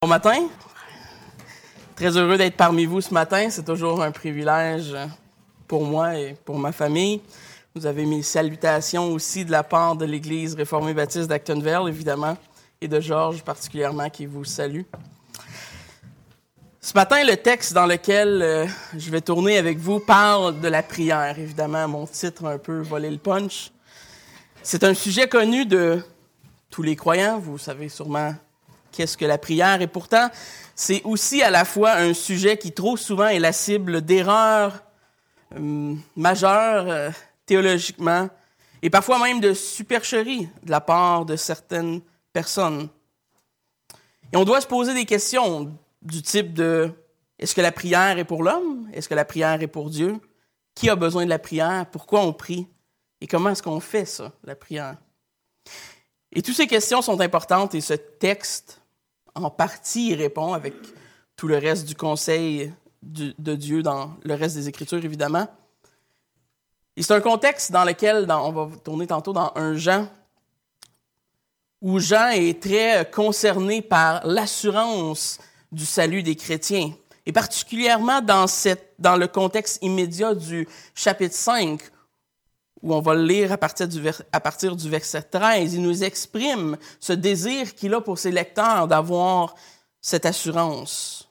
Bon matin. Très heureux d'être parmi vous ce matin. C'est toujours un privilège pour moi et pour ma famille. Vous avez mes salutations aussi de la part de l'Église réformée baptiste d'Actonville, évidemment, et de Georges particulièrement qui vous salue. Ce matin, le texte dans lequel euh, je vais tourner avec vous parle de la prière. Évidemment, mon titre un peu volé le punch. C'est un sujet connu de tous les croyants. Vous savez sûrement qu'est-ce que la prière. Et pourtant, c'est aussi à la fois un sujet qui trop souvent est la cible d'erreurs euh, majeures euh, théologiquement et parfois même de supercheries de la part de certaines personnes. Et on doit se poser des questions du type de est-ce que la prière est pour l'homme? Est-ce que la prière est pour Dieu? Qui a besoin de la prière? Pourquoi on prie? Et comment est-ce qu'on fait ça, la prière? Et toutes ces questions sont importantes et ce texte en partie, il répond avec tout le reste du conseil de Dieu dans le reste des Écritures, évidemment. Et c'est un contexte dans lequel, on va tourner tantôt dans un Jean, où Jean est très concerné par l'assurance du salut des chrétiens. Et particulièrement dans, dans le contexte immédiat du chapitre 5, où on va le lire à partir, du verset 13, il nous exprime ce désir qu'il a pour ses lecteurs d'avoir cette assurance.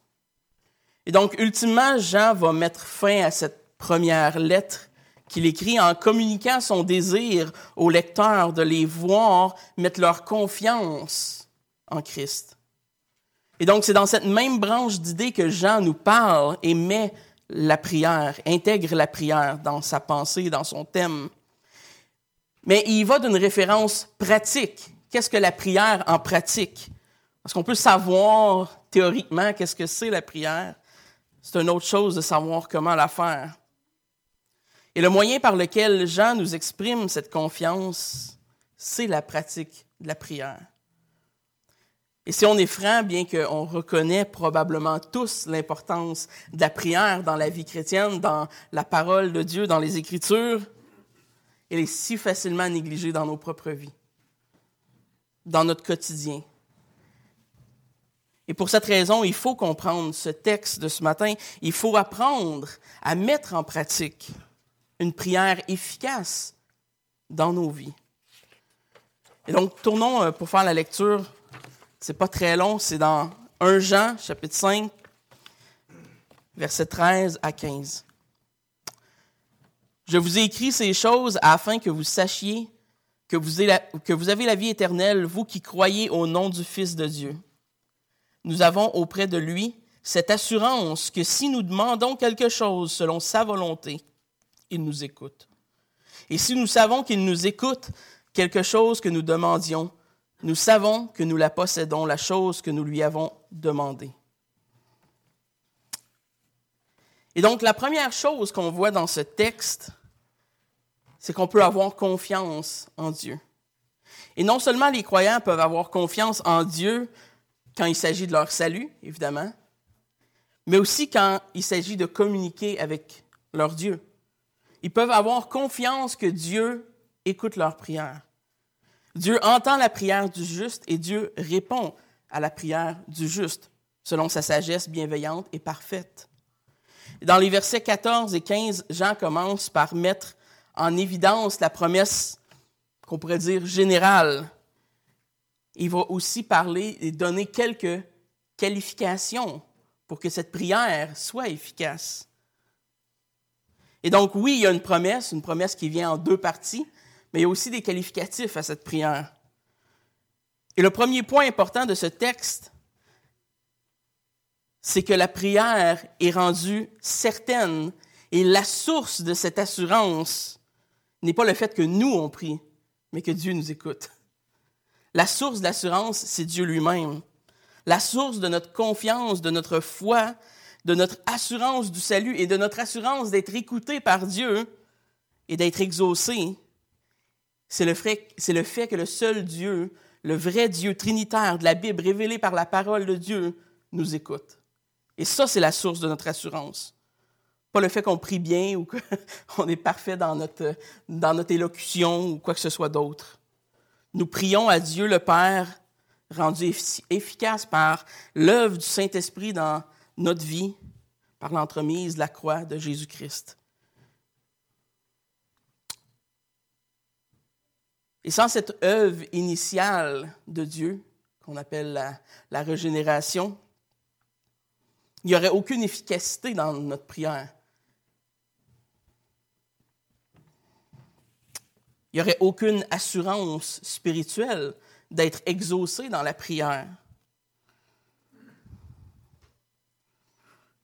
Et donc, ultimement, Jean va mettre fin à cette première lettre qu'il écrit en communiquant son désir aux lecteurs de les voir mettre leur confiance en Christ. Et donc, c'est dans cette même branche d'idées que Jean nous parle et met la prière, intègre la prière dans sa pensée, dans son thème. Mais il va d'une référence pratique. Qu'est-ce que la prière en pratique? Parce qu'on peut savoir théoriquement qu'est-ce que c'est la prière. C'est une autre chose de savoir comment la faire. Et le moyen par lequel Jean nous exprime cette confiance, c'est la pratique de la prière. Et si on est franc, bien qu'on reconnaît probablement tous l'importance de la prière dans la vie chrétienne, dans la parole de Dieu, dans les Écritures, elle est si facilement négligée dans nos propres vies, dans notre quotidien. Et pour cette raison, il faut comprendre ce texte de ce matin. Il faut apprendre à mettre en pratique une prière efficace dans nos vies. Et donc, tournons euh, pour faire la lecture. C'est pas très long, c'est dans 1 Jean, chapitre 5, versets 13 à 15. Je vous ai écrit ces choses afin que vous sachiez que vous, avez la vie éternelle, vous qui croyez au nom du Fils de Dieu. Nous avons auprès de lui cette assurance que si nous demandons quelque chose selon sa volonté, il nous écoute. Et si nous savons qu'il nous écoute quelque chose que nous demandions, nous savons que nous la possédons, la chose que nous lui avons demandée. Et donc, la première chose qu'on voit dans ce texte, c'est qu'on peut avoir confiance en Dieu. Et non seulement les croyants peuvent avoir confiance en Dieu quand il s'agit de leur salut, évidemment, mais aussi quand il s'agit de communiquer avec leur Dieu. Ils peuvent avoir confiance que Dieu écoute leurs prières. Dieu entend la prière du juste et Dieu répond à la prière du juste selon sa sagesse bienveillante et parfaite. Dans les versets 14 et 15, Jean commence par mettre en évidence la promesse qu'on pourrait dire générale. Il va aussi parler et donner quelques qualifications pour que cette prière soit efficace. Et donc, oui, il y a une promesse, une promesse qui vient en deux parties, mais il y a aussi des qualificatifs à cette prière. Et le premier point important de ce texte, c'est que la prière est rendue certaine et la source de cette assurance n'est pas le fait que nous on prie, mais que Dieu nous écoute. La source d'assurance, c'est Dieu lui-même. La source de notre confiance, de notre foi, de notre assurance du salut et de notre assurance d'être écouté par Dieu et d'être exaucé, c'est le, le fait que le seul Dieu, le vrai Dieu trinitaire de la Bible révélé par la parole de Dieu, nous écoute. Et ça, c'est la source de notre assurance. Pas le fait qu'on prie bien ou qu'on est parfait dans notre, dans notre élocution ou quoi que ce soit d'autre. Nous prions à Dieu le Père rendu efficace par l'œuvre du Saint-Esprit dans notre vie, par l'entremise de la croix de Jésus-Christ. Et sans cette œuvre initiale de Dieu, qu'on appelle la, la, régénération, il n'y aurait aucune efficacité dans notre prière. Il n'y aurait aucune assurance spirituelle d'être exaucé dans la prière.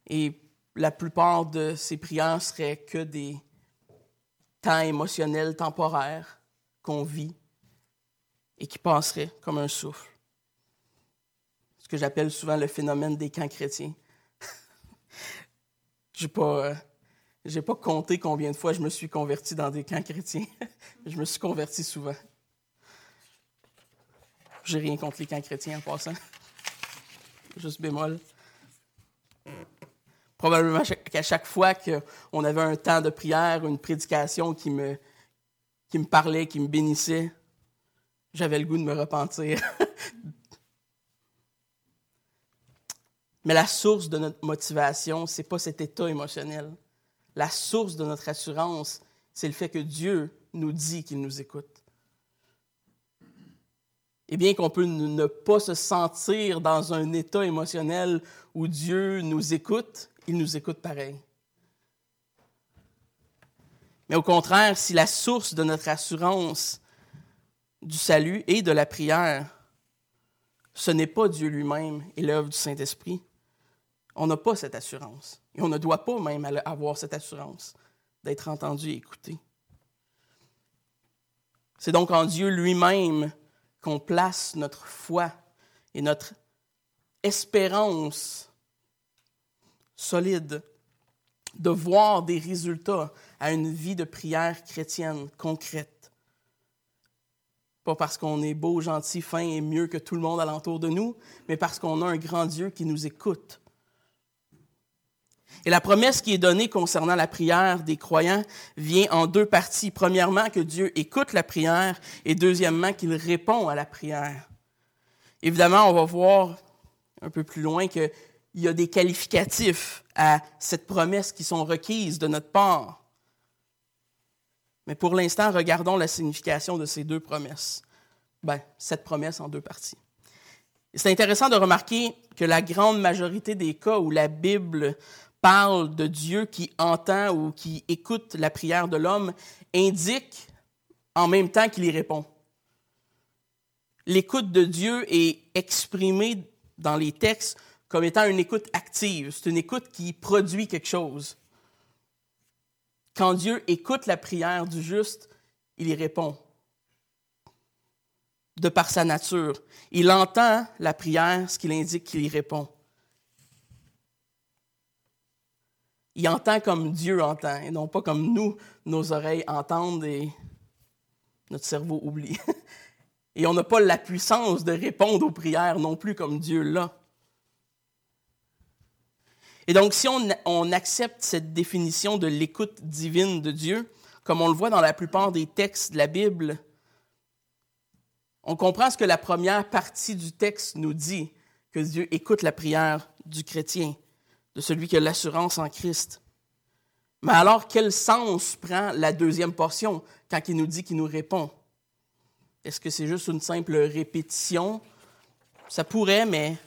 Et la plupart de ces prières seraient que des temps émotionnels temporaires qu'on vit et qui passeraient comme un souffle. Ce que j'appelle souvent le phénomène des camps chrétiens. Je n'ai pas, euh, pas compté combien de fois je me suis converti dans des camps chrétiens. je me suis converti souvent. J'ai rien contre les camps chrétiens en passant. Juste bémol. Probablement qu'à chaque fois qu'on avait un temps de prière, une prédication qui me, qui me parlait, qui me bénissait, j'avais le goût de me repentir. Mais la source de notre motivation, ce n'est pas cet état émotionnel. La source de notre assurance, c'est le fait que Dieu nous dit qu'il nous écoute. Et bien qu'on peut ne pas se sentir dans un état émotionnel où Dieu nous écoute, il nous écoute pareil. Mais au contraire, si la source de notre assurance du salut et de la prière, ce n'est pas Dieu lui-même et l'œuvre du Saint-Esprit, on n'a pas cette assurance. Et on ne doit pas même avoir cette assurance d'être entendu et écouté. C'est donc en Dieu lui-même qu'on place notre foi et notre espérance solide de voir des résultats à une vie de prière chrétienne concrète. Pas parce qu'on est beau, gentil, fin et mieux que tout le monde alentour de nous, mais parce qu'on a un grand Dieu qui nous écoute. Et la promesse qui est donnée concernant la prière des croyants vient en deux parties. Premièrement, que Dieu écoute la prière et deuxièmement, qu'il répond à la prière. Évidemment, on va voir un peu plus loin qu'il y a des qualificatifs à cette promesse qui sont requises de notre part. Mais pour l'instant, regardons la signification de ces deux promesses. Ben, cette promesse en deux parties. C'est intéressant de remarquer que la grande majorité des cas où la Bible parle de Dieu qui entend ou qui écoute la prière de l'homme indique en même temps qu'il y répond. L'écoute de Dieu est exprimée dans les textes comme étant une écoute active. C'est une écoute qui produit quelque chose. Quand Dieu écoute la prière du juste, il y répond. De par sa nature. Il entend la prière, ce qui indique qu'il y répond. Il entend comme Dieu entend, et non pas comme nous, nos oreilles entendent et notre cerveau oublie. Et on n'a pas la puissance de répondre aux prières non plus comme Dieu l'a. Et donc, si on, accepte cette définition de l'écoute divine de Dieu, comme on le voit dans la plupart des textes de la Bible, on comprend ce que la première partie du texte nous dit, que Dieu écoute la prière du chrétien, de celui qui a l'assurance en Christ. Mais alors, quel sens prend la deuxième portion quand il nous dit qu'il nous répond? Est-ce que c'est juste une simple répétition? Ça pourrait, mais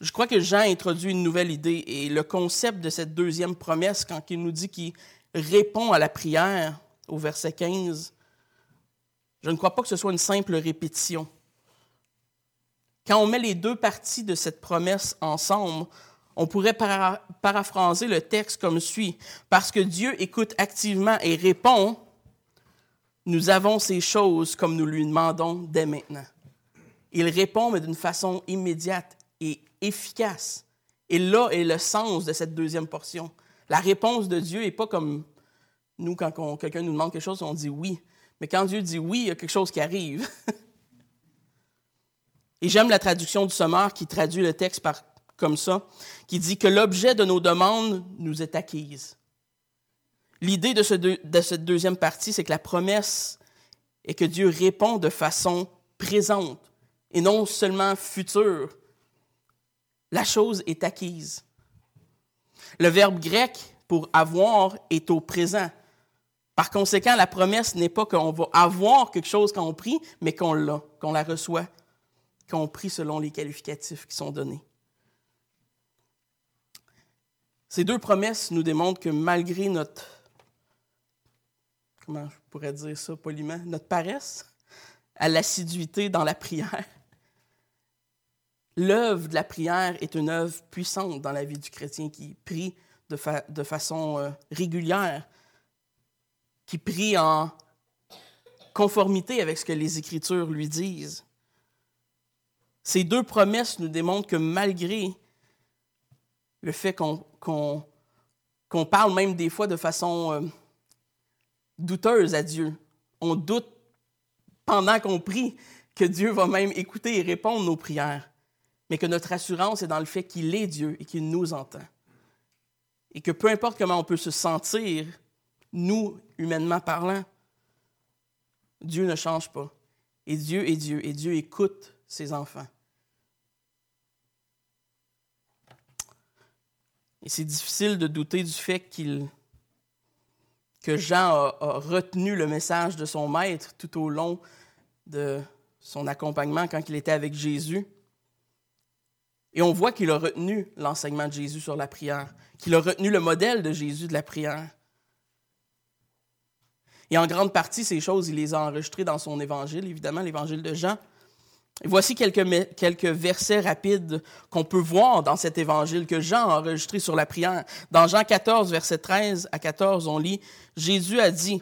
je crois que Jean introduit une nouvelle idée et le concept de cette deuxième promesse, quand il nous dit qu'il répond à la prière au verset 15, je ne crois pas que ce soit une simple répétition. Quand on met les deux parties de cette promesse ensemble, on pourrait paraphraser le texte comme suit. Parce que Dieu écoute activement et répond, nous avons ces choses comme nous lui demandons dès maintenant. Il répond, mais d'une façon immédiate et efficace. Et là est le sens de cette deuxième portion. La réponse de Dieu n'est pas comme nous, quand quelqu'un nous demande quelque chose, on dit oui. Mais quand Dieu dit oui, il y a quelque chose qui arrive. Et j'aime la traduction du Sommeur qui traduit le texte par, comme ça, qui dit que l'objet de nos demandes nous est acquise. L'idée de, ce de cette deuxième partie, c'est que la promesse est que Dieu répond de façon présente et non seulement futur. La chose est acquise. Le verbe grec pour avoir est au présent. Par conséquent, la promesse n'est pas qu'on va avoir quelque chose quand on prie, mais qu'on l'a, qu'on la reçoit, qu'on prie selon les qualificatifs qui sont donnés. Ces deux promesses nous démontrent que malgré notre, comment je pourrais dire ça poliment, notre paresse à l'assiduité dans la prière, l'œuvre de la prière est une œuvre puissante dans la vie du chrétien qui prie de, façon euh, régulière, qui prie en conformité avec ce que les Écritures lui disent. Ces deux promesses nous démontrent que malgré le fait qu'on parle même des fois de façon euh, douteuse à Dieu, on doute pendant qu'on prie que Dieu va même écouter et répondre nos prières, mais que notre assurance est dans le fait qu'il est Dieu et qu'il nous entend. Et que peu importe comment on peut se sentir, nous, humainement parlant, Dieu ne change pas. Et Dieu est Dieu, et Dieu écoute ses enfants. Et c'est difficile de douter du fait que Jean a, retenu le message de son maître tout au long de son accompagnement quand il était avec Jésus. Et on voit qu'il a retenu l'enseignement de Jésus sur la prière, qu'il a retenu le modèle de Jésus de la prière. Et en grande partie, ces choses, il les a enregistrées dans son évangile, évidemment, l'évangile de Jean. Voici quelques, versets rapides qu'on peut voir dans cet évangile que Jean a enregistré sur la prière. Dans Jean 14, verset 13 à 14, on lit, Jésus a dit,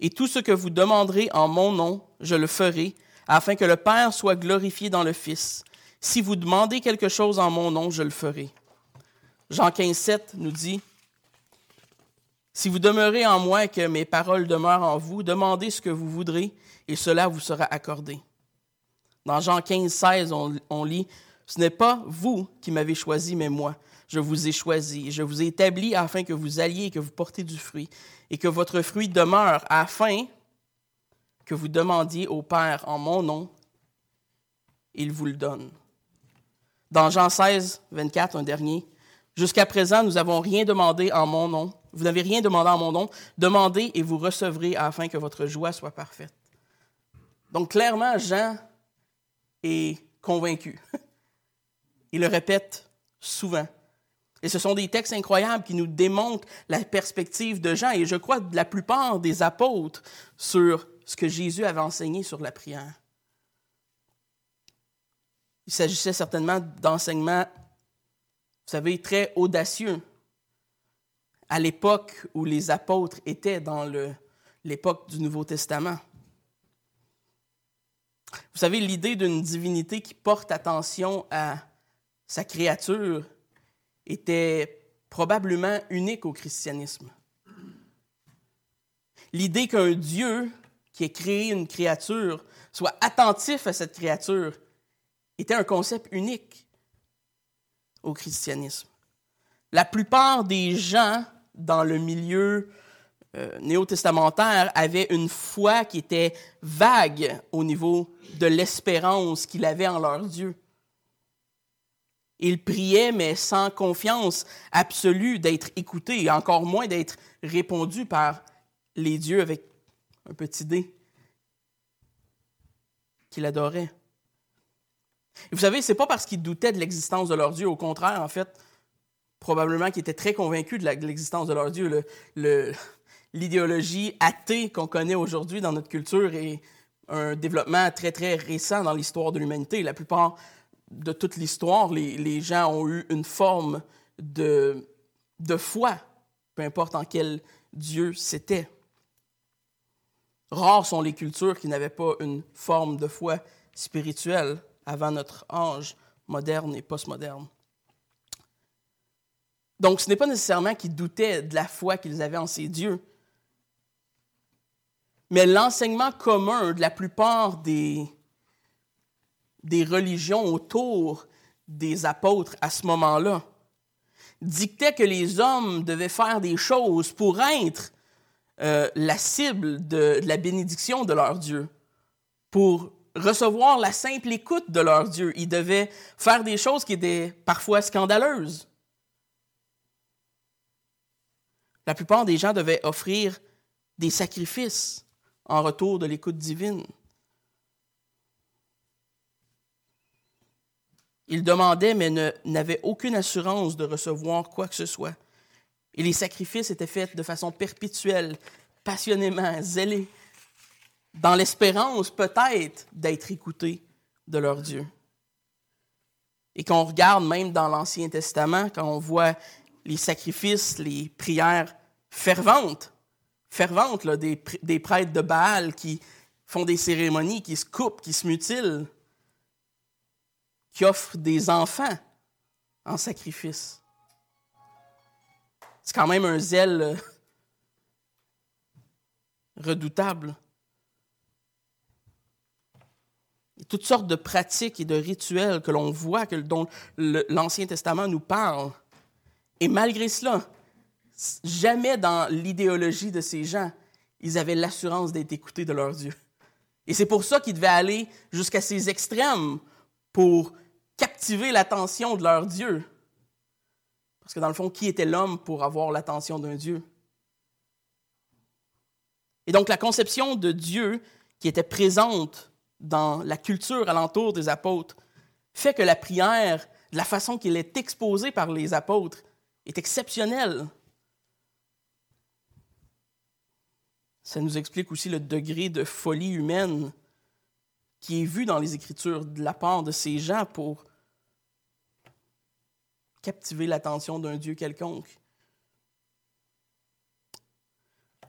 Et tout ce que vous demanderez en mon nom, je le ferai, afin que le Père soit glorifié dans le Fils. Si vous demandez quelque chose en mon nom, je le ferai. Jean 15, 7 nous dit, Si vous demeurez en moi et que mes paroles demeurent en vous, demandez ce que vous voudrez, et cela vous sera accordé. Dans Jean 15, 16, on, lit, Ce n'est pas vous qui m'avez choisi, mais moi. Je vous ai choisi. Je vous ai établi afin que vous alliez et que vous portez du fruit, et que votre fruit demeure, afin que vous demandiez au Père en mon nom, il vous le donne. Dans Jean 16, 24, un dernier, Jusqu'à présent, nous n'avons rien demandé en mon nom. Vous n'avez rien demandé en mon nom. Demandez et vous recevrez afin que votre joie soit parfaite. Donc clairement, Jean est convaincu. Il le répète souvent. Et ce sont des textes incroyables qui nous démontrent la perspective de Jean et je crois de la plupart des apôtres sur ce que Jésus avait enseigné sur la prière. Il s'agissait certainement d'enseignements, vous savez, très audacieux à l'époque où les apôtres étaient dans l'époque du Nouveau Testament. Vous savez, l'idée d'une divinité qui porte attention à sa créature était probablement unique au christianisme. L'idée qu'un Dieu qui ait créé une créature soit attentif à cette créature était un concept unique au christianisme. La plupart des gens dans le milieu euh, néo-testamentaire avaient une foi qui était vague au niveau de l'espérance qu'ils avaient en leur Dieu. Ils priaient, mais sans confiance absolue d'être écoutés, et encore moins d'être répondus par les dieux avec un petit dé qu'ils adoraient. Et vous savez, ce n'est pas parce qu'ils doutaient de l'existence de leur Dieu, au contraire, en fait, probablement qu'ils étaient très convaincus de l'existence de leur Dieu. L'idéologie athée qu'on connaît aujourd'hui dans notre culture est un développement très, très récent dans l'histoire de l'humanité. La plupart de toute l'histoire, les, gens ont eu une forme de, de foi, peu importe en quel Dieu c'était. Rares sont les cultures qui n'avaient pas une forme de foi spirituelle avant notre âge moderne et postmoderne. Donc, ce n'est pas nécessairement qu'ils doutaient de la foi qu'ils avaient en ces dieux, mais l'enseignement commun de la plupart des, religions autour des apôtres à ce moment-là dictait que les hommes devaient faire des choses pour être euh, la cible de, la bénédiction de leur Dieu, pour recevoir la simple écoute de leur Dieu. Ils devaient faire des choses qui étaient parfois scandaleuses. La plupart des gens devaient offrir des sacrifices en retour de l'écoute divine. Ils demandaient, mais n'avaient aucune assurance de recevoir quoi que ce soit. Et les sacrifices étaient faits de façon perpétuelle, passionnément, zélés, dans l'espérance peut-être d'être écoutés de leur Dieu. Et qu'on regarde même dans l'Ancien Testament, quand on voit les sacrifices, les prières ferventes, ferventes là, des, prêtres de Baal qui font des cérémonies, qui se coupent, qui se mutilent, qui offrent des enfants en sacrifice. C'est quand même un zèle euh, redoutable. A toutes sortes de pratiques et de rituels que l'on voit, que, dont l'Ancien Testament nous parle. Et malgré cela, jamais dans l'idéologie de ces gens, ils avaient l'assurance d'être écoutés de leur Dieu. Et c'est pour ça qu'ils devaient aller jusqu'à ces extrêmes pour captiver l'attention de leur Dieu. Parce que dans le fond, qui était l'homme pour avoir l'attention d'un Dieu? Et donc la conception de Dieu qui était présente dans la culture alentour des apôtres fait que la prière, de la façon qu'il est exposée par les apôtres, est exceptionnelle. Ça nous explique aussi le degré de folie humaine qui est vu dans les Écritures de la part de ces gens pour captiver l'attention d'un Dieu quelconque.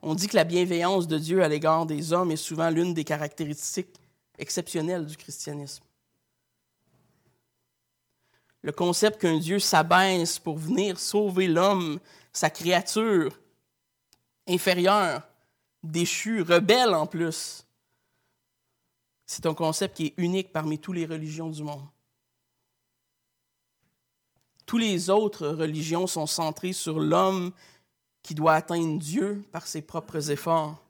On dit que la bienveillance de Dieu à l'égard des hommes est souvent l'une des caractéristiques exceptionnelles du christianisme. Le concept qu'un Dieu s'abaisse pour venir sauver l'homme, sa créature inférieure, déchue, rebelle en plus, c'est un concept qui est unique parmi toutes les religions du monde. Toutes les autres religions sont centrées sur l'homme qui doit atteindre Dieu par ses propres efforts,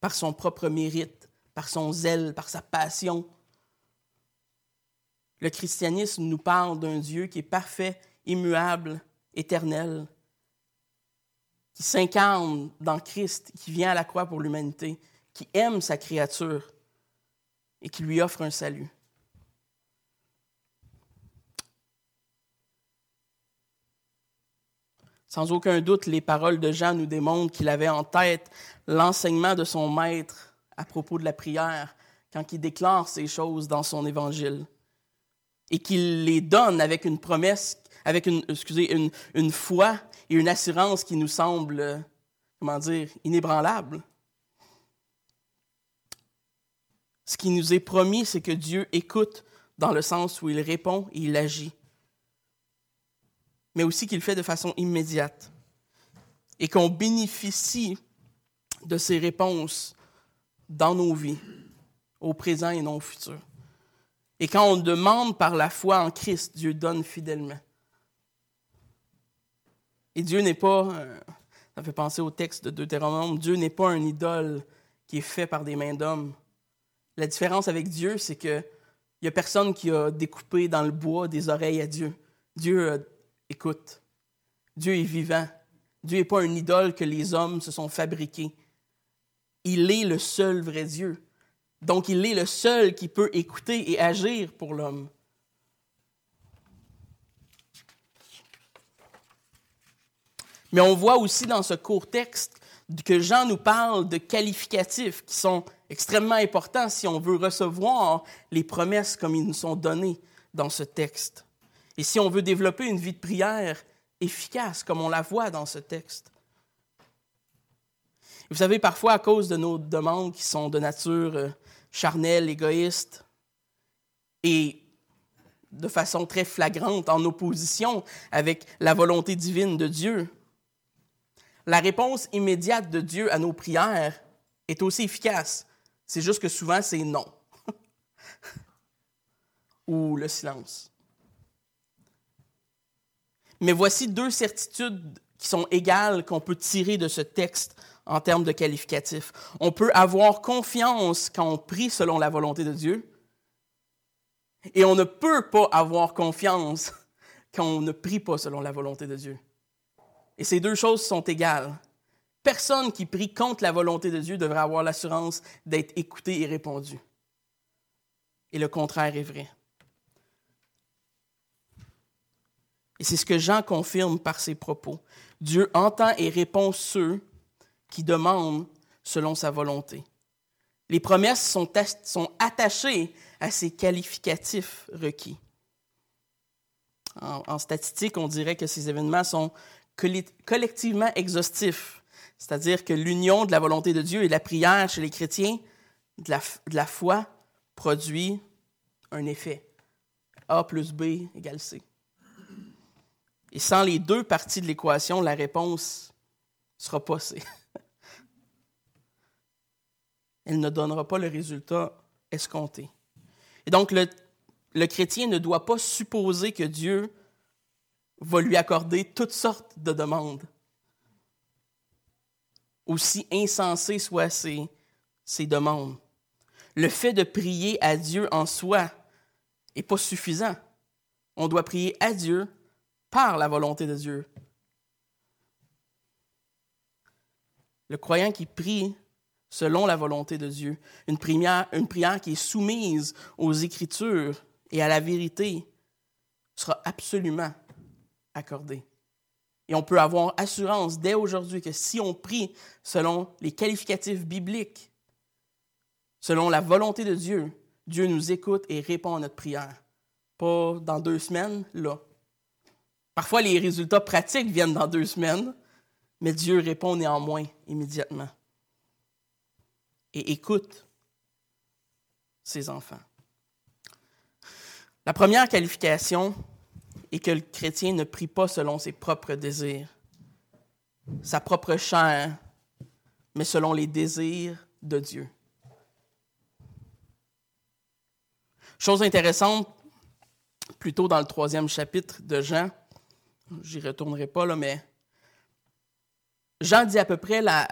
par son propre mérite, par son zèle, par sa passion. Le christianisme nous parle d'un Dieu qui est parfait, immuable, éternel, qui s'incarne dans Christ, qui vient à la croix pour l'humanité, qui aime sa créature et qui lui offre un salut. Sans aucun doute, les paroles de Jean nous démontrent qu'il avait en tête l'enseignement de son maître à propos de la prière quand il déclare ces choses dans son évangile et qu'il les donne avec une promesse, avec une, excusez, une, une foi et une assurance qui nous semble, comment dire, inébranlable. Ce qui nous est promis, c'est que Dieu écoute dans le sens où il répond et il agit mais aussi qu'il fait de façon immédiate et qu'on bénéficie de ses réponses dans nos vies, au présent et non au futur. Et quand on demande par la foi en Christ, Dieu donne fidèlement. Et Dieu n'est pas, euh, ça fait penser au texte de Deutéronome, Dieu n'est pas un idole qui est fait par des mains d'hommes. La différence avec Dieu, c'est qu'il n'y a personne qui a découpé dans le bois des oreilles à Dieu. Dieu a Écoute, Dieu est vivant. Dieu n'est pas un idole que les hommes se sont fabriqués. Il est le seul vrai Dieu. Donc il est le seul qui peut écouter et agir pour l'homme. Mais on voit aussi dans ce court texte que Jean nous parle de qualificatifs qui sont extrêmement importants si on veut recevoir les promesses comme ils nous sont données dans ce texte. Et si on veut développer une vie de prière efficace, comme on la voit dans ce texte. Vous savez, parfois, à cause de nos demandes qui sont de nature euh, charnelle, égoïste, et de façon très flagrante en opposition avec la volonté divine de Dieu, la réponse immédiate de Dieu à nos prières est aussi efficace. C'est juste que souvent, c'est non. Ou le silence. Mais voici deux certitudes qui sont égales qu'on peut tirer de ce texte en termes de qualificatifs. On peut avoir confiance quand on prie selon la volonté de Dieu, et on ne peut pas avoir confiance quand on ne prie pas selon la volonté de Dieu. Et ces deux choses sont égales. Personne qui prie contre la volonté de Dieu devrait avoir l'assurance d'être écouté et répondu. Et le contraire est vrai. Et c'est ce que Jean confirme par ses propos. Dieu entend et répond ceux qui demandent selon sa volonté. Les promesses sont, attachées à ces qualificatifs requis. En, en, statistique, on dirait que ces événements sont collectivement exhaustifs, c'est-à-dire que l'union de la volonté de Dieu et de la prière chez les chrétiens, de la, de la foi, produit un effet. A plus B égale C. Et sans les deux parties de l'équation, la réponse ne sera pas C. Elle ne donnera pas le résultat escompté. Et donc, le, le chrétien ne doit pas supposer que Dieu va lui accorder toutes sortes de demandes. Aussi insensées soient ces, demandes. Le fait de prier à Dieu en soi n'est pas suffisant. On doit prier à Dieu par la volonté de Dieu. Le croyant qui prie selon la volonté de Dieu, une prière qui est soumise aux Écritures et à la vérité, sera absolument Et on peut avoir assurance dès aujourd'hui que si on prie selon les qualificatifs bibliques, selon la volonté de Dieu, Dieu nous écoute et répond à notre prière. Pas dans deux semaines, là. Parfois, les résultats pratiques viennent dans deux semaines, mais Dieu répond néanmoins immédiatement et écoute ses enfants. La première qualification et que le chrétien ne prie pas selon ses propres désirs, sa propre chair, mais selon les désirs de Dieu. Chose intéressante, plutôt dans le troisième chapitre de Jean, j'y retournerai pas là, mais Jean dit à peu près la,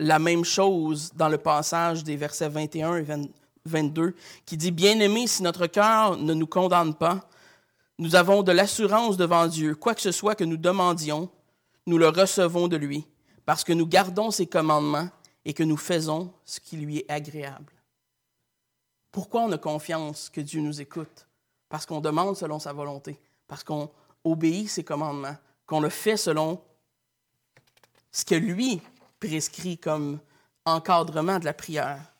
la même chose dans le passage des versets 21 et 22, qui dit, Bien-aimés, si notre cœur ne nous condamne pas, nous avons de l'assurance devant Dieu. Quoi que ce soit que nous demandions, nous le recevons de lui, parce que nous gardons ses commandements et que nous faisons ce qui lui est agréable. Pourquoi on a confiance que Dieu nous écoute? Parce qu'on demande selon sa volonté, parce qu'on obéit ses commandements, qu'on le fait selon ce que lui prescrit comme encadrement de la prière.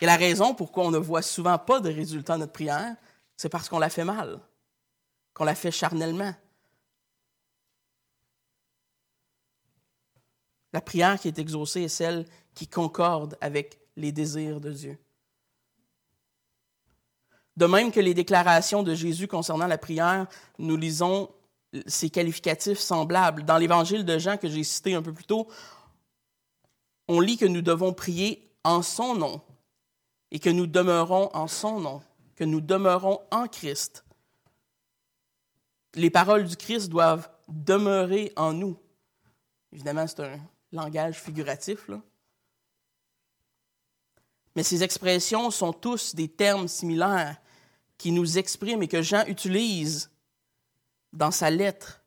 Et la raison pourquoi on ne voit souvent pas de résultats de notre prière, c'est parce qu'on la fait mal, qu'on la fait charnellement. La prière qui est exaucée est celle qui concorde avec les désirs de Dieu. De même que les déclarations de Jésus concernant la prière, nous lisons ces qualificatifs semblables. Dans l'évangile de Jean que j'ai cité un peu plus tôt, on lit que nous devons prier en son nom et que nous demeurons en son nom que nous demeurons en Christ. Les paroles du Christ doivent demeurer en nous. Évidemment, c'est un langage figuratif. Là. Mais ces expressions sont tous des termes similaires qui nous expriment et que Jean utilise dans sa lettre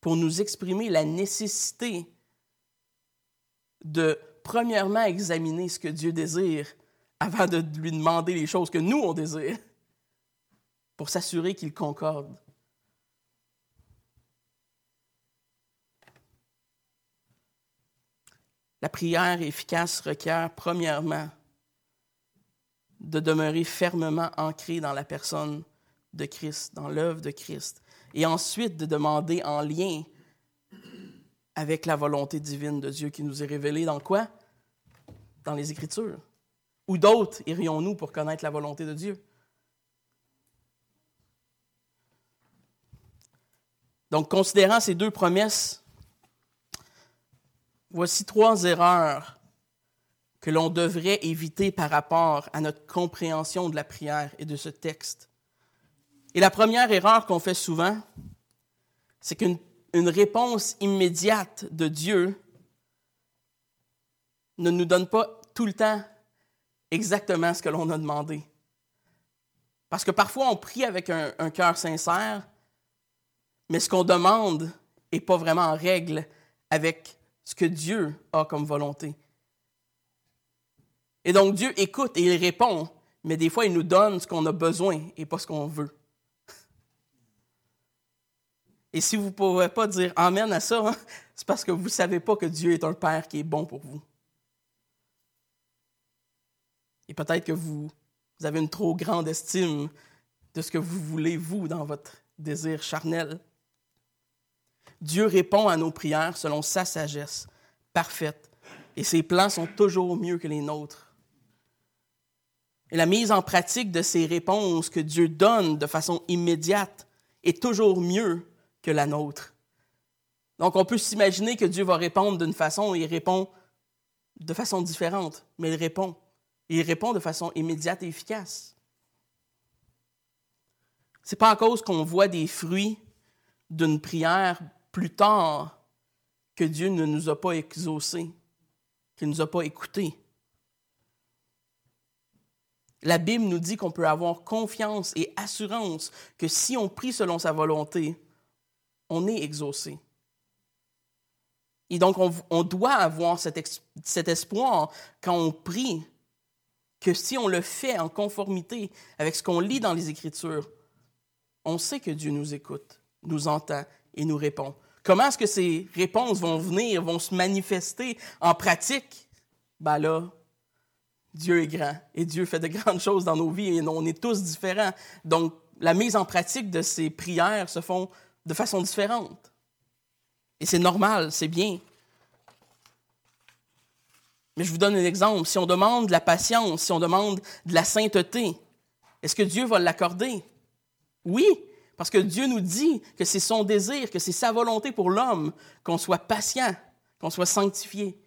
pour nous exprimer la nécessité de, premièrement, examiner ce que Dieu désire avant de lui demander les choses que nous, on désire, pour s'assurer qu'il concorde. La prière efficace requiert, premièrement, de demeurer fermement ancré dans la personne de Christ, dans l'œuvre de Christ, et ensuite de demander en lien avec la volonté divine de Dieu qui nous est révélée dans quoi? Dans les Écritures. Où d'autres irions-nous pour connaître la volonté de Dieu? Donc, considérant ces deux promesses, voici trois erreurs que l'on devrait éviter par rapport à notre compréhension de la prière et de ce texte. Et la première erreur qu'on fait souvent, c'est qu'une réponse immédiate de Dieu ne nous donne pas tout le temps exactement ce que l'on a demandé. Parce que parfois, on prie avec un, cœur sincère, mais ce qu'on demande n'est pas vraiment en règle avec ce que Dieu a comme volonté. Et donc Dieu écoute et il répond, mais des fois il nous donne ce qu'on a besoin et pas ce qu'on veut. Et si vous ne pouvez pas dire Amen à ça, hein, c'est parce que vous ne savez pas que Dieu est un Père qui est bon pour vous. Et peut-être que vous, vous avez une trop grande estime de ce que vous voulez, vous, dans votre désir charnel. Dieu répond à nos prières selon sa sagesse parfaite, et ses plans sont toujours mieux que les nôtres. Et la mise en pratique de ces réponses que Dieu donne de façon immédiate est toujours mieux que la nôtre. Donc on peut s'imaginer que Dieu va répondre d'une façon et il répond de façon différente, mais il répond. Il répond de façon immédiate et efficace. Ce n'est pas à cause qu'on voit des fruits d'une prière plus tard que Dieu ne nous a pas exaucés, qu'il ne nous a pas écoutés. La Bible nous dit qu'on peut avoir confiance et assurance que si on prie selon sa volonté, on est exaucé. Et donc, on, doit avoir cet, cet espoir quand on prie que si on le fait en conformité avec ce qu'on lit dans les Écritures, on sait que Dieu nous écoute, nous entend et nous répond. Comment est-ce que ces réponses vont venir, vont se manifester en pratique? Ben là, Dieu est grand et Dieu fait de grandes choses dans nos vies et on est tous différents. Donc, la mise en pratique de ces prières se font de façon différente. Et c'est normal, c'est bien. Mais je vous donne un exemple. Si on demande de la patience, si on demande de la sainteté, est-ce que Dieu va l'accorder? Oui, parce que Dieu nous dit que c'est son désir, que c'est sa volonté pour l'homme qu'on soit patient, qu'on soit sanctifié.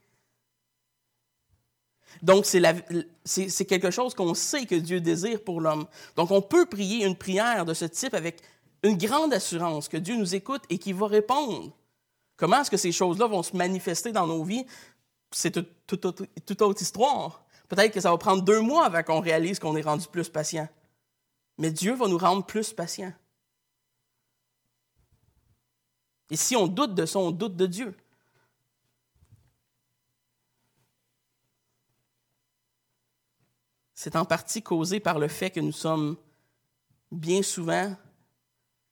Donc, c'est quelque chose qu'on sait que Dieu désire pour l'homme. Donc, on peut prier une prière de ce type avec une grande assurance que Dieu nous écoute et qu'il va répondre. Comment est-ce que ces choses-là vont se manifester dans nos vies? C'est toute, autre histoire. Peut-être que ça va prendre deux mois avant qu'on réalise qu'on est rendu plus patient. Mais Dieu va nous rendre plus patients. Et si on doute de ça, on doute de Dieu. C'est en partie causé par le fait que nous sommes bien souvent,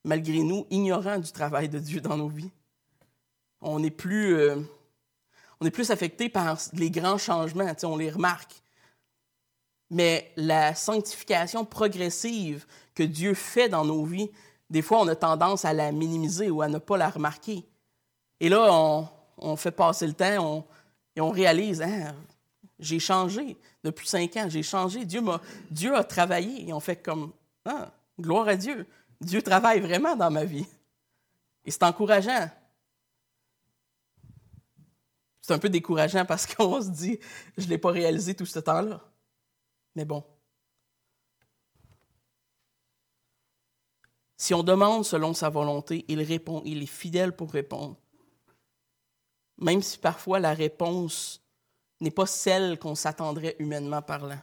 malgré nous, ignorants du travail de Dieu dans nos vies. On n'est plus... Euh, on est plus affecté par les grands changements, on les remarque. Mais la sanctification progressive que Dieu fait dans nos vies, des fois, on a tendance à la minimiser ou à ne pas la remarquer. Et là, on, fait passer le temps et on réalise, hein, j'ai changé depuis cinq ans, j'ai changé. Dieu, a, Dieu a travaillé. Et on fait comme, ah, gloire à Dieu. Dieu travaille vraiment dans ma vie. Et c'est encourageant. C'est un peu décourageant parce qu'on se dit, je ne l'ai pas réalisé tout ce temps-là. Mais bon. Si on demande selon sa volonté, il répond, il est fidèle pour répondre. Même si parfois la réponse n'est pas celle qu'on s'attendrait humainement parlant.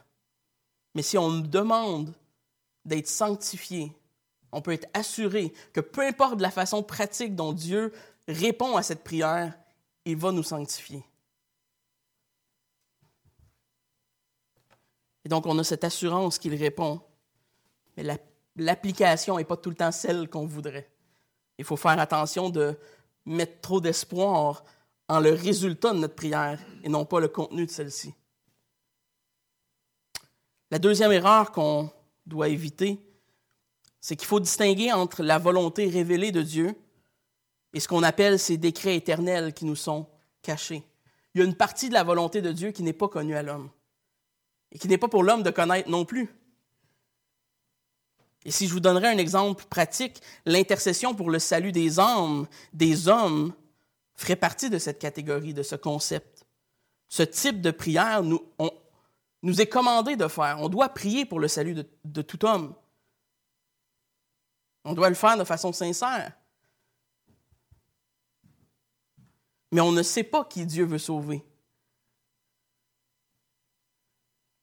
Mais si on demande d'être sanctifié, on peut être assuré que peu importe la façon pratique dont Dieu répond à cette prière, il va nous sanctifier. Et donc, on a cette assurance qu'il répond, mais l'application n'est pas tout le temps celle qu'on voudrait. Il faut faire attention de mettre trop d'espoir en le résultat de notre prière et non pas le contenu de celle-ci. La deuxième erreur qu'on doit éviter, c'est qu'il faut distinguer entre la volonté révélée de Dieu et ce qu'on appelle ces décrets éternels qui nous sont cachés. Il y a une partie de la volonté de Dieu qui n'est pas connue à l'homme et qui n'est pas pour l'homme de connaître non plus. Et si je vous donnerais un exemple pratique, l'intercession pour le salut des âmes, des hommes, ferait partie de cette catégorie, de ce concept. Ce type de prière nous, est commandé de faire. On doit prier pour le salut de tout homme. On doit le faire de façon sincère. Mais on ne sait pas qui Dieu veut sauver.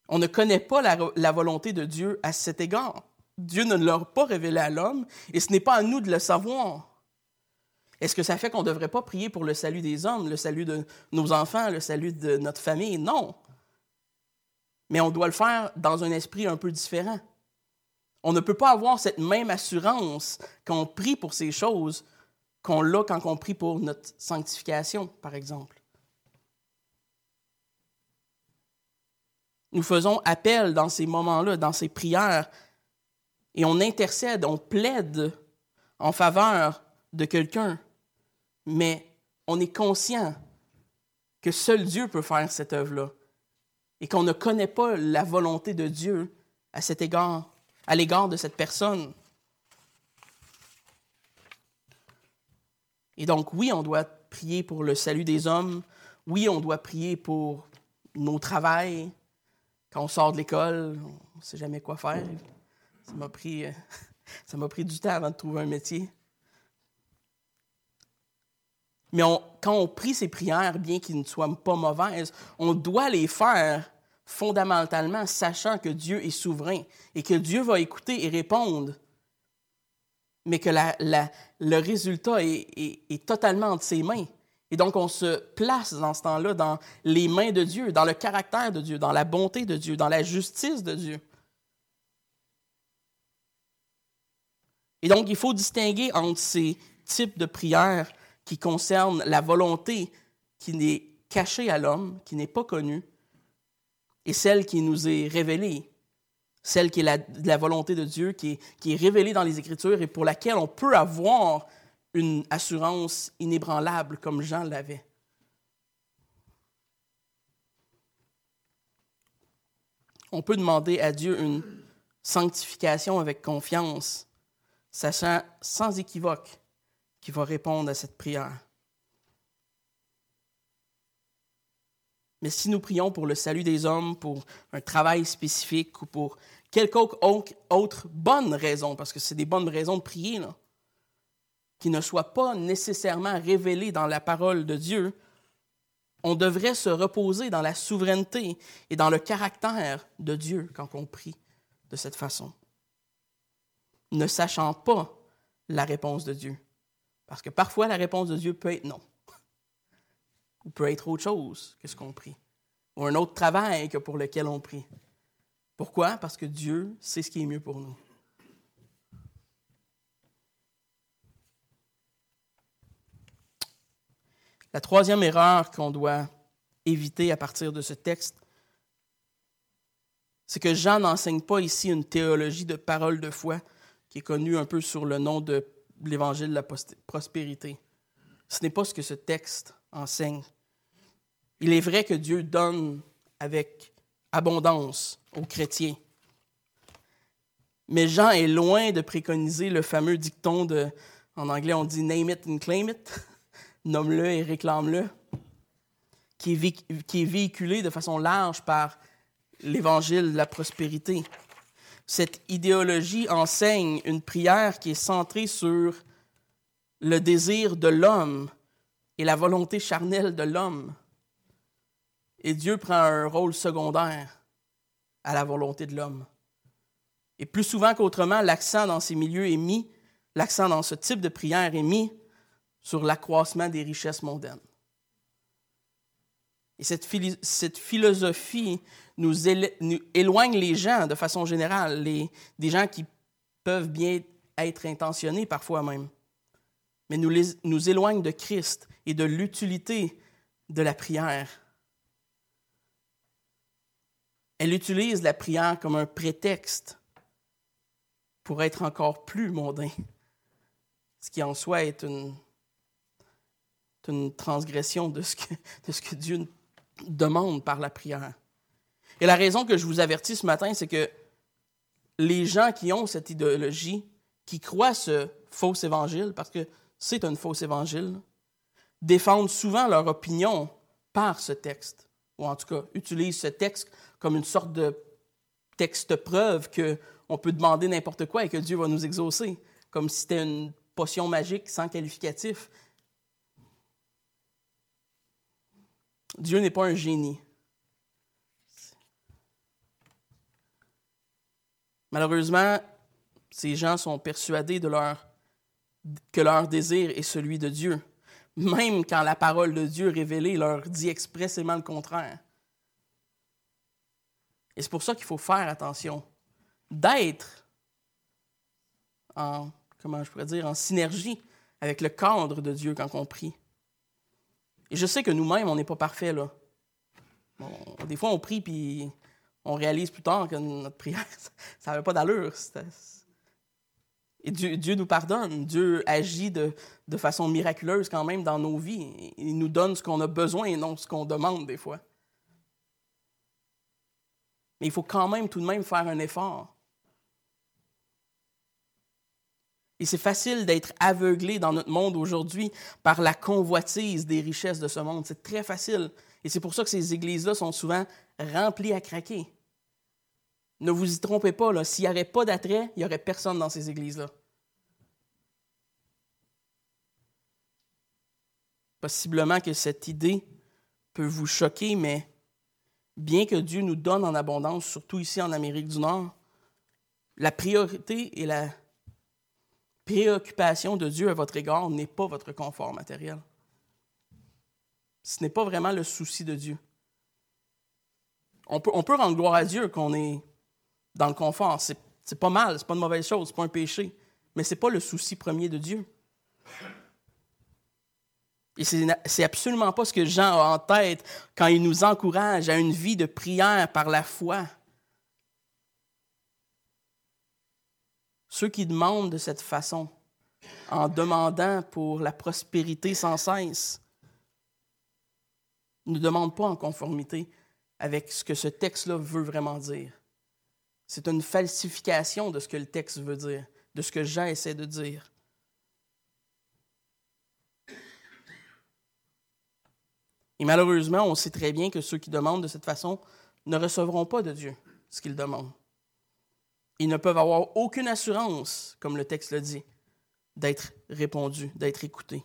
On ne connaît pas la, volonté de Dieu à cet égard. Dieu ne l'a pas révélé à l'homme et ce n'est pas à nous de le savoir. Est-ce que ça fait qu'on ne devrait pas prier pour le salut des hommes, le salut de nos enfants, le salut de notre famille? Non. Mais on doit le faire dans un esprit un peu différent. On ne peut pas avoir cette même assurance quand on prie pour ces choses qu'on l'a quand on prie pour notre sanctification, par exemple. Nous faisons appel dans ces moments-là, dans ces prières, et on intercède, on plaide en faveur de quelqu'un mais on est conscient que seul Dieu peut faire cette œuvre-là et qu'on ne connaît pas la volonté de Dieu à cet égard, à l'égard de cette personne. Et donc, oui, on doit prier pour le salut des hommes. Oui, on doit prier pour nos travails. Quand on sort de l'école, on ne sait jamais quoi faire. Ça m'a pris, ça m'a pris du temps avant de trouver un métier. Mais quand on prie ces prières, bien qu'ils ne soient pas mauvaises, on doit les faire fondamentalement, sachant que Dieu est souverain et que Dieu va écouter et répondre, mais que le résultat est, totalement entre ses mains. Et donc, on se place dans ce temps-là dans les mains de Dieu, dans le caractère de Dieu, dans la bonté de Dieu, dans la justice de Dieu. Et donc, il faut distinguer entre ces types de prières qui concerne la volonté qui n'est cachée à l'homme, qui n'est pas connue, et celle qui nous est révélée, celle qui est la, volonté de Dieu, qui est, révélée dans les Écritures et pour laquelle on peut avoir une assurance inébranlable comme Jean l'avait. On peut demander à Dieu une sanctification avec confiance, sachant sans équivoque qui va répondre à cette prière. Mais si nous prions pour le salut des hommes, pour un travail spécifique ou pour quelconque autre bonne raison, parce que c'est des bonnes raisons de prier, qui ne soient pas nécessairement révélées dans la parole de Dieu, on devrait se reposer dans la souveraineté et dans le caractère de Dieu quand on prie de cette façon, ne sachant pas la réponse de Dieu. Parce que parfois, la réponse de Dieu peut être non. Ou peut être autre chose que ce qu'on prie. Ou un autre travail que pour lequel on prie. Pourquoi? Parce que Dieu sait ce qui est mieux pour nous. La troisième erreur qu'on doit éviter à partir de ce texte, c'est que Jean n'enseigne pas ici une théologie de parole de foi qui est connue un peu sur le nom de l'évangile de la prospérité. Ce n'est pas ce que ce texte enseigne. Il est vrai que Dieu donne avec abondance aux chrétiens. Mais Jean est loin de préconiser le fameux dicton de, en anglais on dit name it and claim it, nomme-le et réclame-le, qui est véhiculé de façon large par l'évangile de la prospérité cette idéologie enseigne une prière qui est centrée sur le désir de l'homme et la volonté charnelle de l'homme. Et Dieu prend un rôle secondaire à la volonté de l'homme. Et plus souvent qu'autrement, l'accent dans ces milieux est mis, l'accent dans ce type de prière est mis sur l'accroissement des richesses mondaines. Et cette, philosophie nous, éloigne les gens de façon générale, des gens qui peuvent bien être intentionnés parfois même, mais nous, nous éloigne de Christ et de l'utilité de la prière. Elle utilise la prière comme un prétexte pour être encore plus mondain, ce qui en soi est une, transgression de ce que, de ce que Dieu demande par la prière. Et la raison que je vous avertis ce matin, c'est que les gens qui ont cette idéologie, qui croient ce faux évangile, parce que c'est un faux évangile, défendent souvent leur opinion par ce texte, ou en tout cas utilisent ce texte comme une sorte de texte preuve qu'on peut demander n'importe quoi et que Dieu va nous exaucer, comme si c'était une potion magique sans qualificatif. Dieu n'est pas un génie. Malheureusement, ces gens sont persuadés que leur désir est celui de Dieu, même quand la parole de Dieu révélée leur dit expressément le contraire. Et c'est pour ça qu'il faut faire attention, d'être en, comment je pourrais dire, en synergie avec le cadre de Dieu quand on prie. Et je sais que nous-mêmes, on n'est pas parfaits, là. des fois, on prie, puis on réalise plus tard que notre prière, ça n'avait pas d'allure. Et Dieu, nous pardonne. Dieu agit de, de, façon miraculeuse quand même dans nos vies. Il nous donne ce qu'on a besoin et non ce qu'on demande des fois. Mais il faut quand même tout de même faire un effort. Et c'est facile d'être aveuglé dans notre monde aujourd'hui par la convoitise des richesses de ce monde. C'est très facile. Et c'est pour ça que ces églises-là sont souvent remplies à craquer. Ne vous y trompez pas, s'il n'y avait pas d'attrait, il n'y aurait personne dans ces églises-là. Possiblement que cette idée peut vous choquer, mais bien que Dieu nous donne en abondance, surtout ici en Amérique du Nord, la priorité et la préoccupation de Dieu à votre égard n'est pas votre confort matériel. Ce n'est pas vraiment le souci de Dieu. On peut, rendre gloire à Dieu qu'on est dans le confort. C'est, c'est pas mal, c'est pas une mauvaise chose, c'est pas un péché. Mais ce n'est pas le souci premier de Dieu. Et c'est, absolument pas ce que Jean a en tête quand il nous encourage à une vie de prière par la foi. Ceux qui demandent de cette façon, en demandant pour la prospérité sans cesse, ne demandent pas en conformité avec ce que ce texte-là veut vraiment dire. C'est une falsification de ce que le texte veut dire, de ce que Jean essaie de dire. Et malheureusement, on sait très bien que ceux qui demandent de cette façon ne recevront pas de Dieu ce qu'ils demandent. Ils ne peuvent avoir aucune assurance, comme le texte le dit, d'être répondus, d'être écoutés.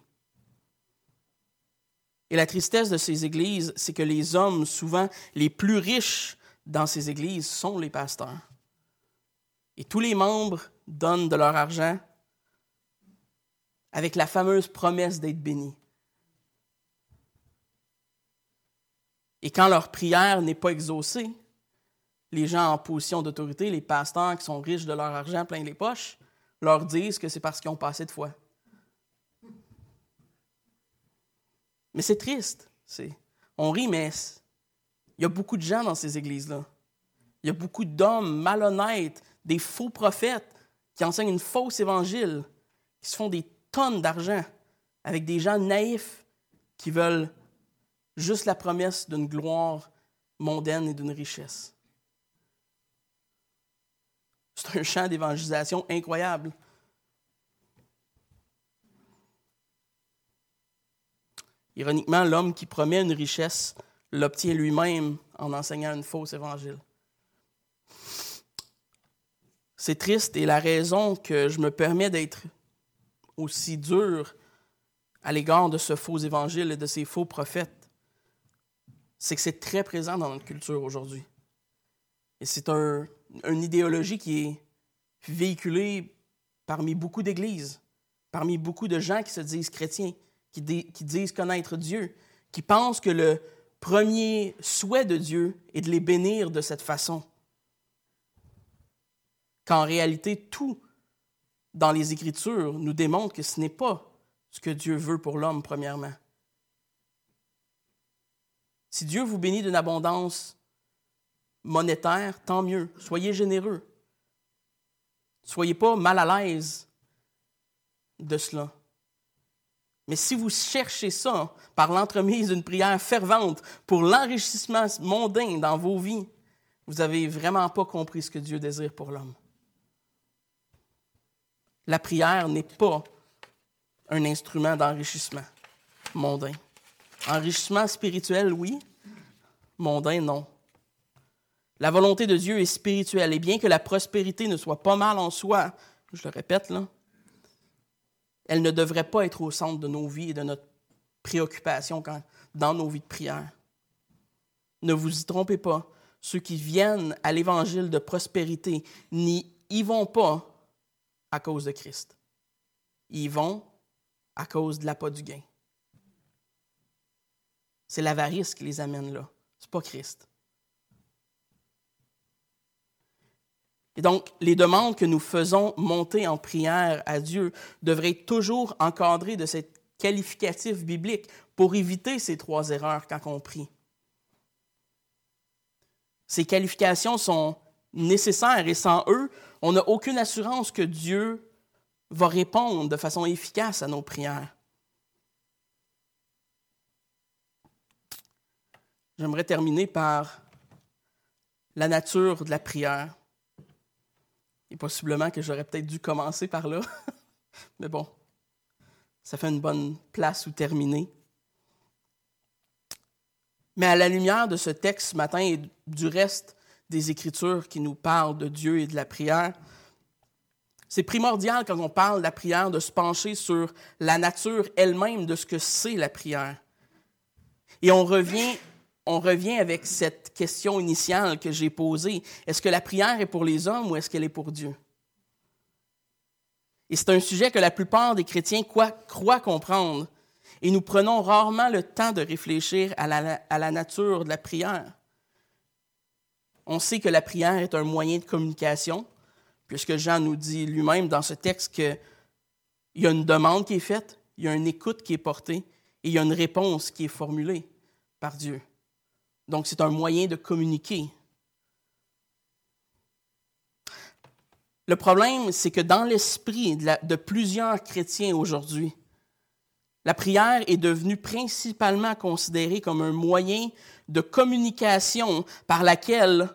Et la tristesse de ces églises, c'est que les hommes, souvent les plus riches dans ces églises, sont les pasteurs. Et tous les membres donnent de leur argent avec la fameuse promesse d'être bénis. Et quand leur prière n'est pas exaucée, les gens en position d'autorité, les pasteurs qui sont riches de leur argent plein les poches, leur disent que c'est parce qu'ils ont passé de foi. Mais c'est triste. On rit, mais il y a beaucoup de gens dans ces églises-là. Il y a beaucoup d'hommes malhonnêtes, des faux prophètes qui enseignent une fausse évangile, qui se font des tonnes d'argent avec des gens naïfs qui veulent juste la promesse d'une gloire mondaine et d'une richesse. C'est un champ d'évangélisation incroyable. Ironiquement, l'homme qui promet une richesse l'obtient lui-même en enseignant une fausse évangile. C'est triste et la raison que je me permets d'être aussi dur à l'égard de ce faux évangile et de ces faux prophètes, c'est que c'est très présent dans notre culture aujourd'hui. Et c'est un, une idéologie qui est véhiculée parmi beaucoup d'églises, parmi beaucoup de gens qui se disent chrétiens, qui, qui disent connaître Dieu, qui pensent que le premier souhait de Dieu est de les bénir de cette façon. Qu'en réalité, tout dans les Écritures nous démontre que ce n'est pas ce que Dieu veut pour l'homme, premièrement. Si Dieu vous bénit d'une abondance monétaire, tant mieux. Soyez généreux. Soyez pas mal à l'aise de cela. Mais si vous cherchez ça par l'entremise d'une prière fervente pour l'enrichissement mondain dans vos vies, vous n'avez vraiment pas compris ce que Dieu désire pour l'homme. La prière n'est pas un instrument d'enrichissement mondain. Enrichissement spirituel, oui. Mondain, non. La volonté de Dieu est spirituelle. Et bien que la prospérité ne soit pas mal en soi, je le répète là, elle ne devrait pas être au centre de nos vies et de notre préoccupation dans nos vies de prière. Ne vous y trompez pas. Ceux qui viennent à l'évangile de prospérité n'y vont pas à cause de Christ. Ils vont à cause de l'appât du gain. C'est l'avarice qui les amène là. C'est pas Christ. Et donc, les demandes que nous faisons monter en prière à Dieu devraient être toujours encadrées de cette qualificatif biblique pour éviter ces trois erreurs quand on prie. Ces qualifications sont nécessaires et sans eux, on n'a aucune assurance que Dieu va répondre de façon efficace à nos prières. J'aimerais terminer par la nature de la prière. Et possiblement que j'aurais peut-être dû commencer par là. Mais bon, ça fait une bonne place où terminer. Mais à la lumière de ce texte ce matin et du reste des Écritures qui nous parlent de Dieu et de la prière, c'est primordial quand on parle de la prière de se pencher sur la nature elle-même de ce que c'est la prière. Et on revient on revient avec cette question initiale que j'ai posée. Est-ce que la prière est pour les hommes ou est-ce qu'elle est pour Dieu? Et c'est un sujet que la plupart des chrétiens croient comprendre. Et nous prenons rarement le temps de réfléchir à la, nature de la prière. On sait que la prière est un moyen de communication, puisque Jean nous dit lui-même dans ce texte qu'il y a une demande qui est faite, il y a une écoute qui est portée et il y a une réponse qui est formulée par Dieu. Donc, c'est un moyen de communiquer. Le problème, c'est que dans l'esprit de, plusieurs chrétiens aujourd'hui, la prière est devenue principalement considérée comme un moyen de communication par laquelle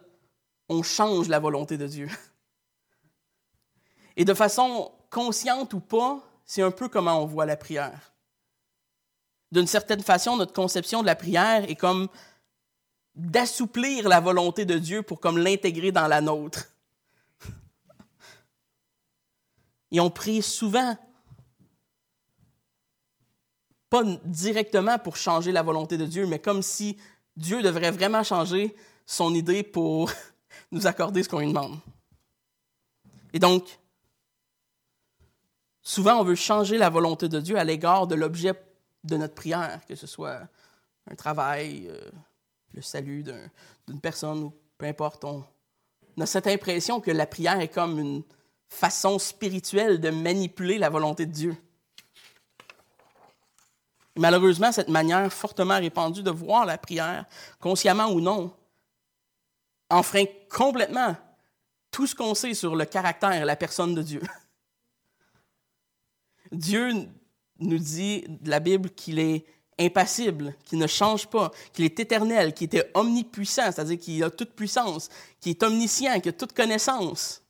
on change la volonté de Dieu. Et de façon consciente ou pas, c'est un peu comment on voit la prière. D'une certaine façon, notre conception de la prière est comme d'assouplir la volonté de Dieu pour comme l'intégrer dans la nôtre. Et on prie souvent, pas directement pour changer la volonté de Dieu, mais comme si Dieu devrait vraiment changer son idée pour nous accorder ce qu'on lui demande. Et donc, souvent, on veut changer la volonté de Dieu à l'égard de l'objet de notre prière, que ce soit un travail, euh, le salut d'une personne ou peu importe. On, a cette impression que la prière est comme une façon spirituelle de manipuler la volonté de Dieu. malheureusement, cette manière fortement répandue de voir la prière, consciemment ou non, enfreint complètement tout ce qu'on sait sur le caractère et la personne de Dieu. Dieu nous dit de la Bible qu'il est impassible, qui ne change pas, qu'il est éternel, qui était omnipuissant, c'est-à-dire qu'il a toute puissance, qui est omniscient, qui a toute connaissance.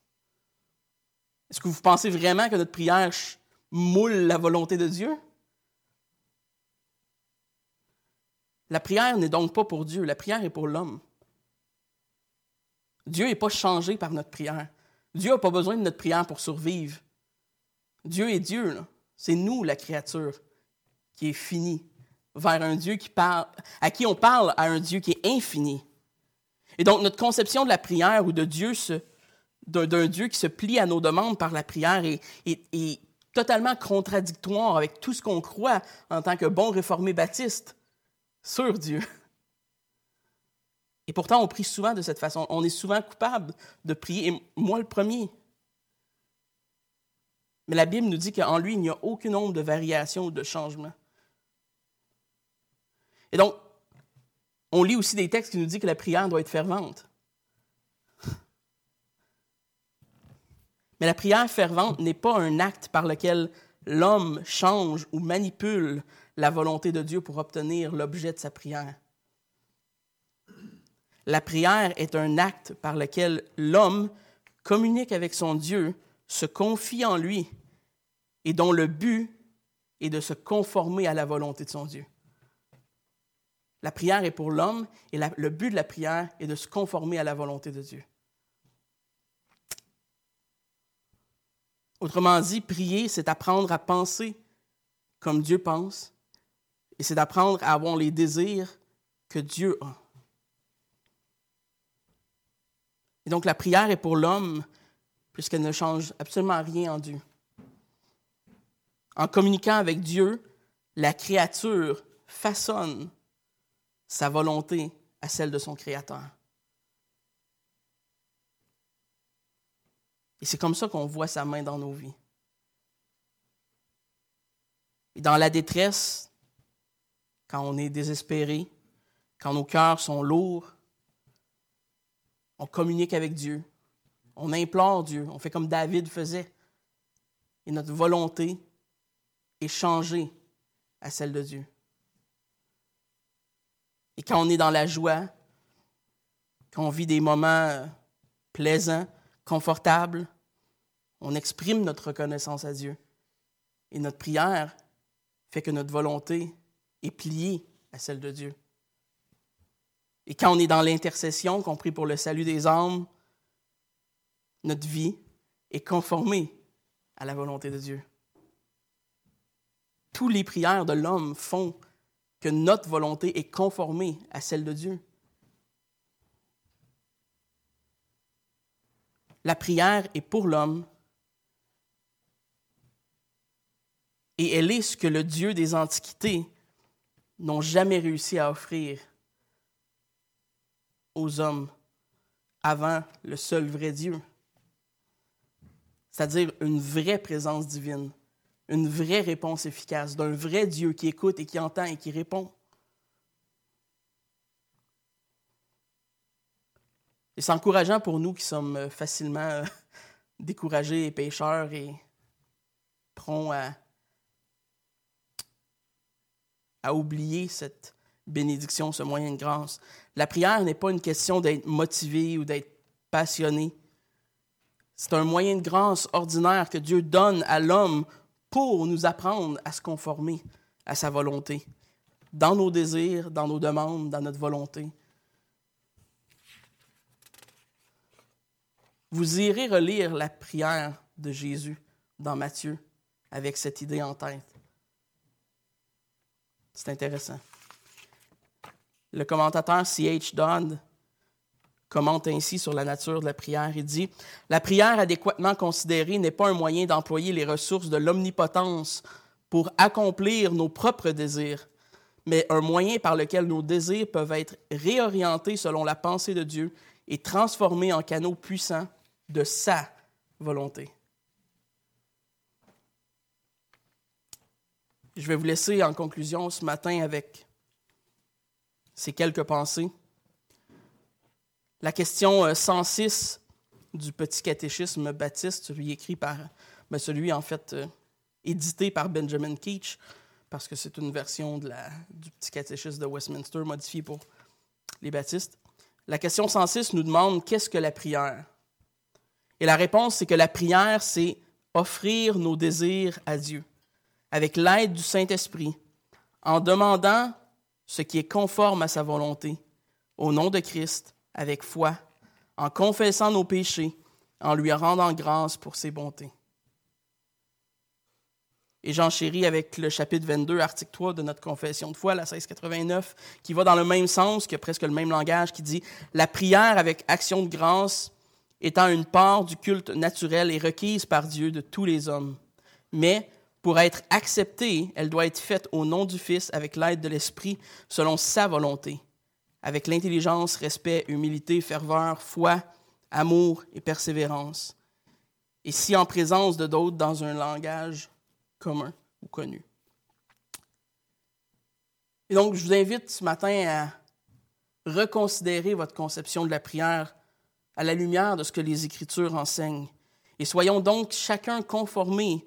Est-ce que vous pensez vraiment que notre prière moule la volonté de Dieu? La prière n'est donc pas pour Dieu, la prière est pour l'homme. Dieu n'est pas changé par notre prière. Dieu n'a pas besoin de notre prière pour survivre. Dieu est Dieu. C'est nous, la créature, qui est finie vers un Dieu à qui on parle à un Dieu qui est infini. Et donc, notre conception de la prière ou de Dieu, d'un Dieu qui se plie à nos demandes par la prière est, totalement contradictoire avec tout ce qu'on croit en tant que bon réformé baptiste sur Dieu. Et pourtant, on prie souvent de cette façon. On est souvent coupable de prier, et moi le premier. Mais la Bible nous dit qu'en lui, il n'y a aucun nombre de variations ou de changements. Et donc, on lit aussi des textes qui nous disent que la prière doit être fervente. Mais la prière fervente n'est pas un acte par lequel l'homme change ou manipule la volonté de Dieu pour obtenir l'objet de sa prière. La prière est un acte par lequel l'homme communique avec son Dieu, se confie en lui et dont le but est de se conformer à la volonté de son Dieu. La prière est pour l'homme et le but de la prière est de se conformer à la volonté de Dieu. Autrement dit, prier, c'est apprendre à penser comme Dieu pense et c'est d'apprendre à avoir les désirs que Dieu a. Et donc la prière est pour l'homme puisqu'elle ne change absolument rien en Dieu. En communiquant avec Dieu, la créature façonne sa volonté à celle de son Créateur. Et c'est comme ça qu'on voit sa main dans nos vies. Et dans la détresse, quand on est désespéré, quand nos cœurs sont lourds, on communique avec Dieu, on implore Dieu, on fait comme David faisait. Et notre volonté est changée à celle de Dieu. Et quand on est dans la joie, quand on vit des moments plaisants, confortables, on exprime notre reconnaissance à Dieu. Et notre prière fait que notre volonté est pliée à celle de Dieu. Et quand on est dans l'intercession, qu'on prie pour le salut des âmes, notre vie est conformée à la volonté de Dieu. Toutes les prières de l'homme font que notre volonté est conformée à celle de Dieu. La prière est pour l'homme et elle est ce que le Dieu des Antiquités n'ont jamais réussi à offrir aux hommes avant le seul vrai Dieu. C'est-à-dire une vraie présence divine, une vraie réponse efficace d'un vrai Dieu qui écoute et qui entend et qui répond. Et c'est encourageant pour nous qui sommes facilement découragés et pécheurs et prompts à à oublier cette bénédiction, ce moyen de grâce. La prière n'est pas une question d'être motivé ou d'être passionné. C'est un moyen de grâce ordinaire que Dieu donne à l'homme pour nous apprendre à se conformer à sa volonté, dans nos désirs, dans nos demandes, dans notre volonté. Vous irez relire la prière de Jésus dans Matthieu avec cette idée en tête. C'est intéressant. Le commentateur C.H. Dodd commente ainsi sur la nature de la prière. Il dit La prière adéquatement considérée n'est pas un moyen d'employer les ressources de l'omnipotence pour accomplir nos propres désirs, mais un moyen par lequel nos désirs peuvent être réorientés selon la pensée de Dieu et transformés en canaux puissants de sa volonté. Je vais vous laisser en conclusion ce matin avec ces quelques pensées. La question 106 euh, du petit catéchisme baptiste, celui écrit par, ben celui en fait euh, édité par Benjamin Keach, parce que c'est une version de la, du petit catéchisme de Westminster modifié pour les baptistes. La question 106 nous demande qu'est-ce que la prière? Et la réponse, c'est que la prière, c'est offrir nos désirs à Dieu avec l'aide du Saint-Esprit, en demandant ce qui est conforme à sa volonté, au nom de Christ, avec foi, en confessant nos péchés, en lui rendant grâce pour ses bontés. Et j'en chéris avec le chapitre 22, article 3 de notre confession de foi, la 1689, qui va dans le même sens, qui a presque le même langage, qui dit La prière avec action de grâce étant une part du culte naturel et requise par Dieu de tous les hommes. Mais pour être acceptée, elle doit être faite au nom du Fils avec l'aide de l'Esprit, selon sa volonté, avec l'intelligence, respect, humilité, ferveur, foi, amour et persévérance, et si en présence de d'autres dans un langage commun ou connu. Et donc, je vous invite ce matin à reconsidérer votre conception de la prière à la lumière de ce que les Écritures enseignent. Et soyons donc chacun conformés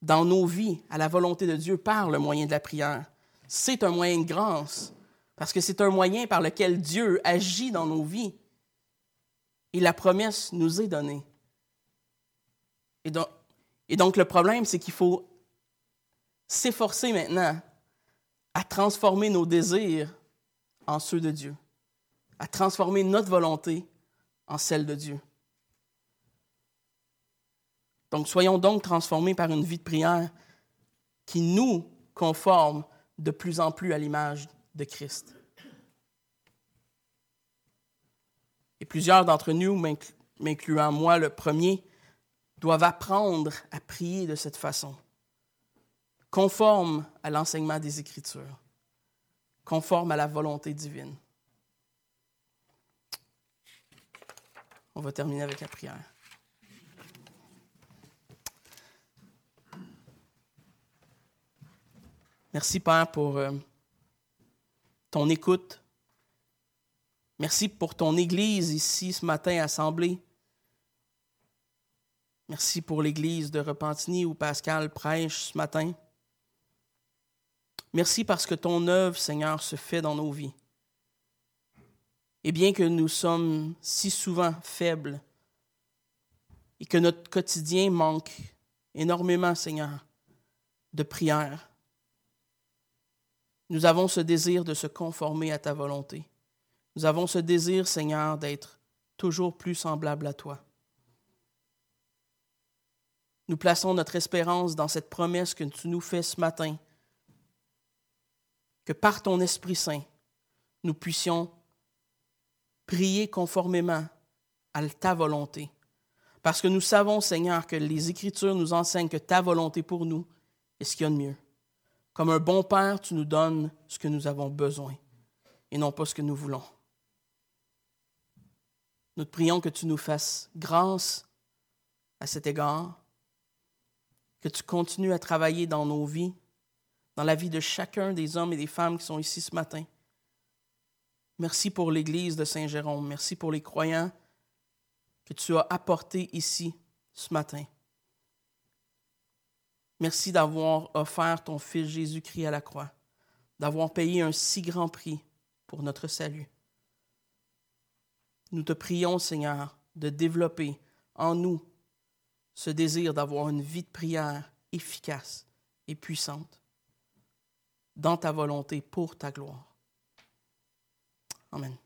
dans nos vies à la volonté de Dieu par le moyen de la prière. C'est un moyen de grâce, parce que c'est un moyen par lequel Dieu agit dans nos vies. Et la promesse nous est donnée. Et donc, le problème, c'est qu'il faut s'efforcer maintenant à transformer nos désirs en ceux de Dieu, à transformer notre volonté en celle de Dieu. Donc soyons donc transformés par une vie de prière qui nous conforme de plus en plus à l'image de Christ. Et plusieurs d'entre nous, m'incluant moi le premier, doivent apprendre à prier de cette façon, conforme à l'enseignement des Écritures, conforme à la volonté divine. On va terminer avec la prière. Merci, Père, pour euh, ton écoute. Merci pour ton Église ici ce matin assemblée. Merci pour l'Église de Repentigny où Pascal prêche ce matin. Merci parce que ton œuvre, Seigneur, se fait dans nos vies. Et bien que nous sommes si souvent faibles et que notre quotidien manque énormément, Seigneur, de prière, nous avons ce désir de se conformer à ta volonté. Nous avons ce désir, Seigneur, d'être toujours plus semblable à toi. Nous plaçons notre espérance dans cette promesse que tu nous fais ce matin, que par ton Esprit Saint, nous puissions prier conformément à ta volonté. Parce que nous savons, Seigneur, que les Écritures nous enseignent que ta volonté pour nous est ce qu'il y a de mieux. Comme un bon Père, tu nous donnes ce que nous avons besoin et non pas ce que nous voulons. Nous te prions que tu nous fasses grâce à cet égard, que tu continues à travailler dans nos vies, dans la vie de chacun des hommes et des femmes qui sont ici ce matin. Merci pour l'Église de Saint-Jérôme. Merci pour les croyants que tu as apportés ici ce matin. Merci d'avoir offert ton Fils Jésus-Christ à la croix, d'avoir payé un si grand prix pour notre salut. Nous te prions, Seigneur, de développer en nous ce désir d'avoir une vie de prière efficace et puissante dans ta volonté pour ta gloire. Amen.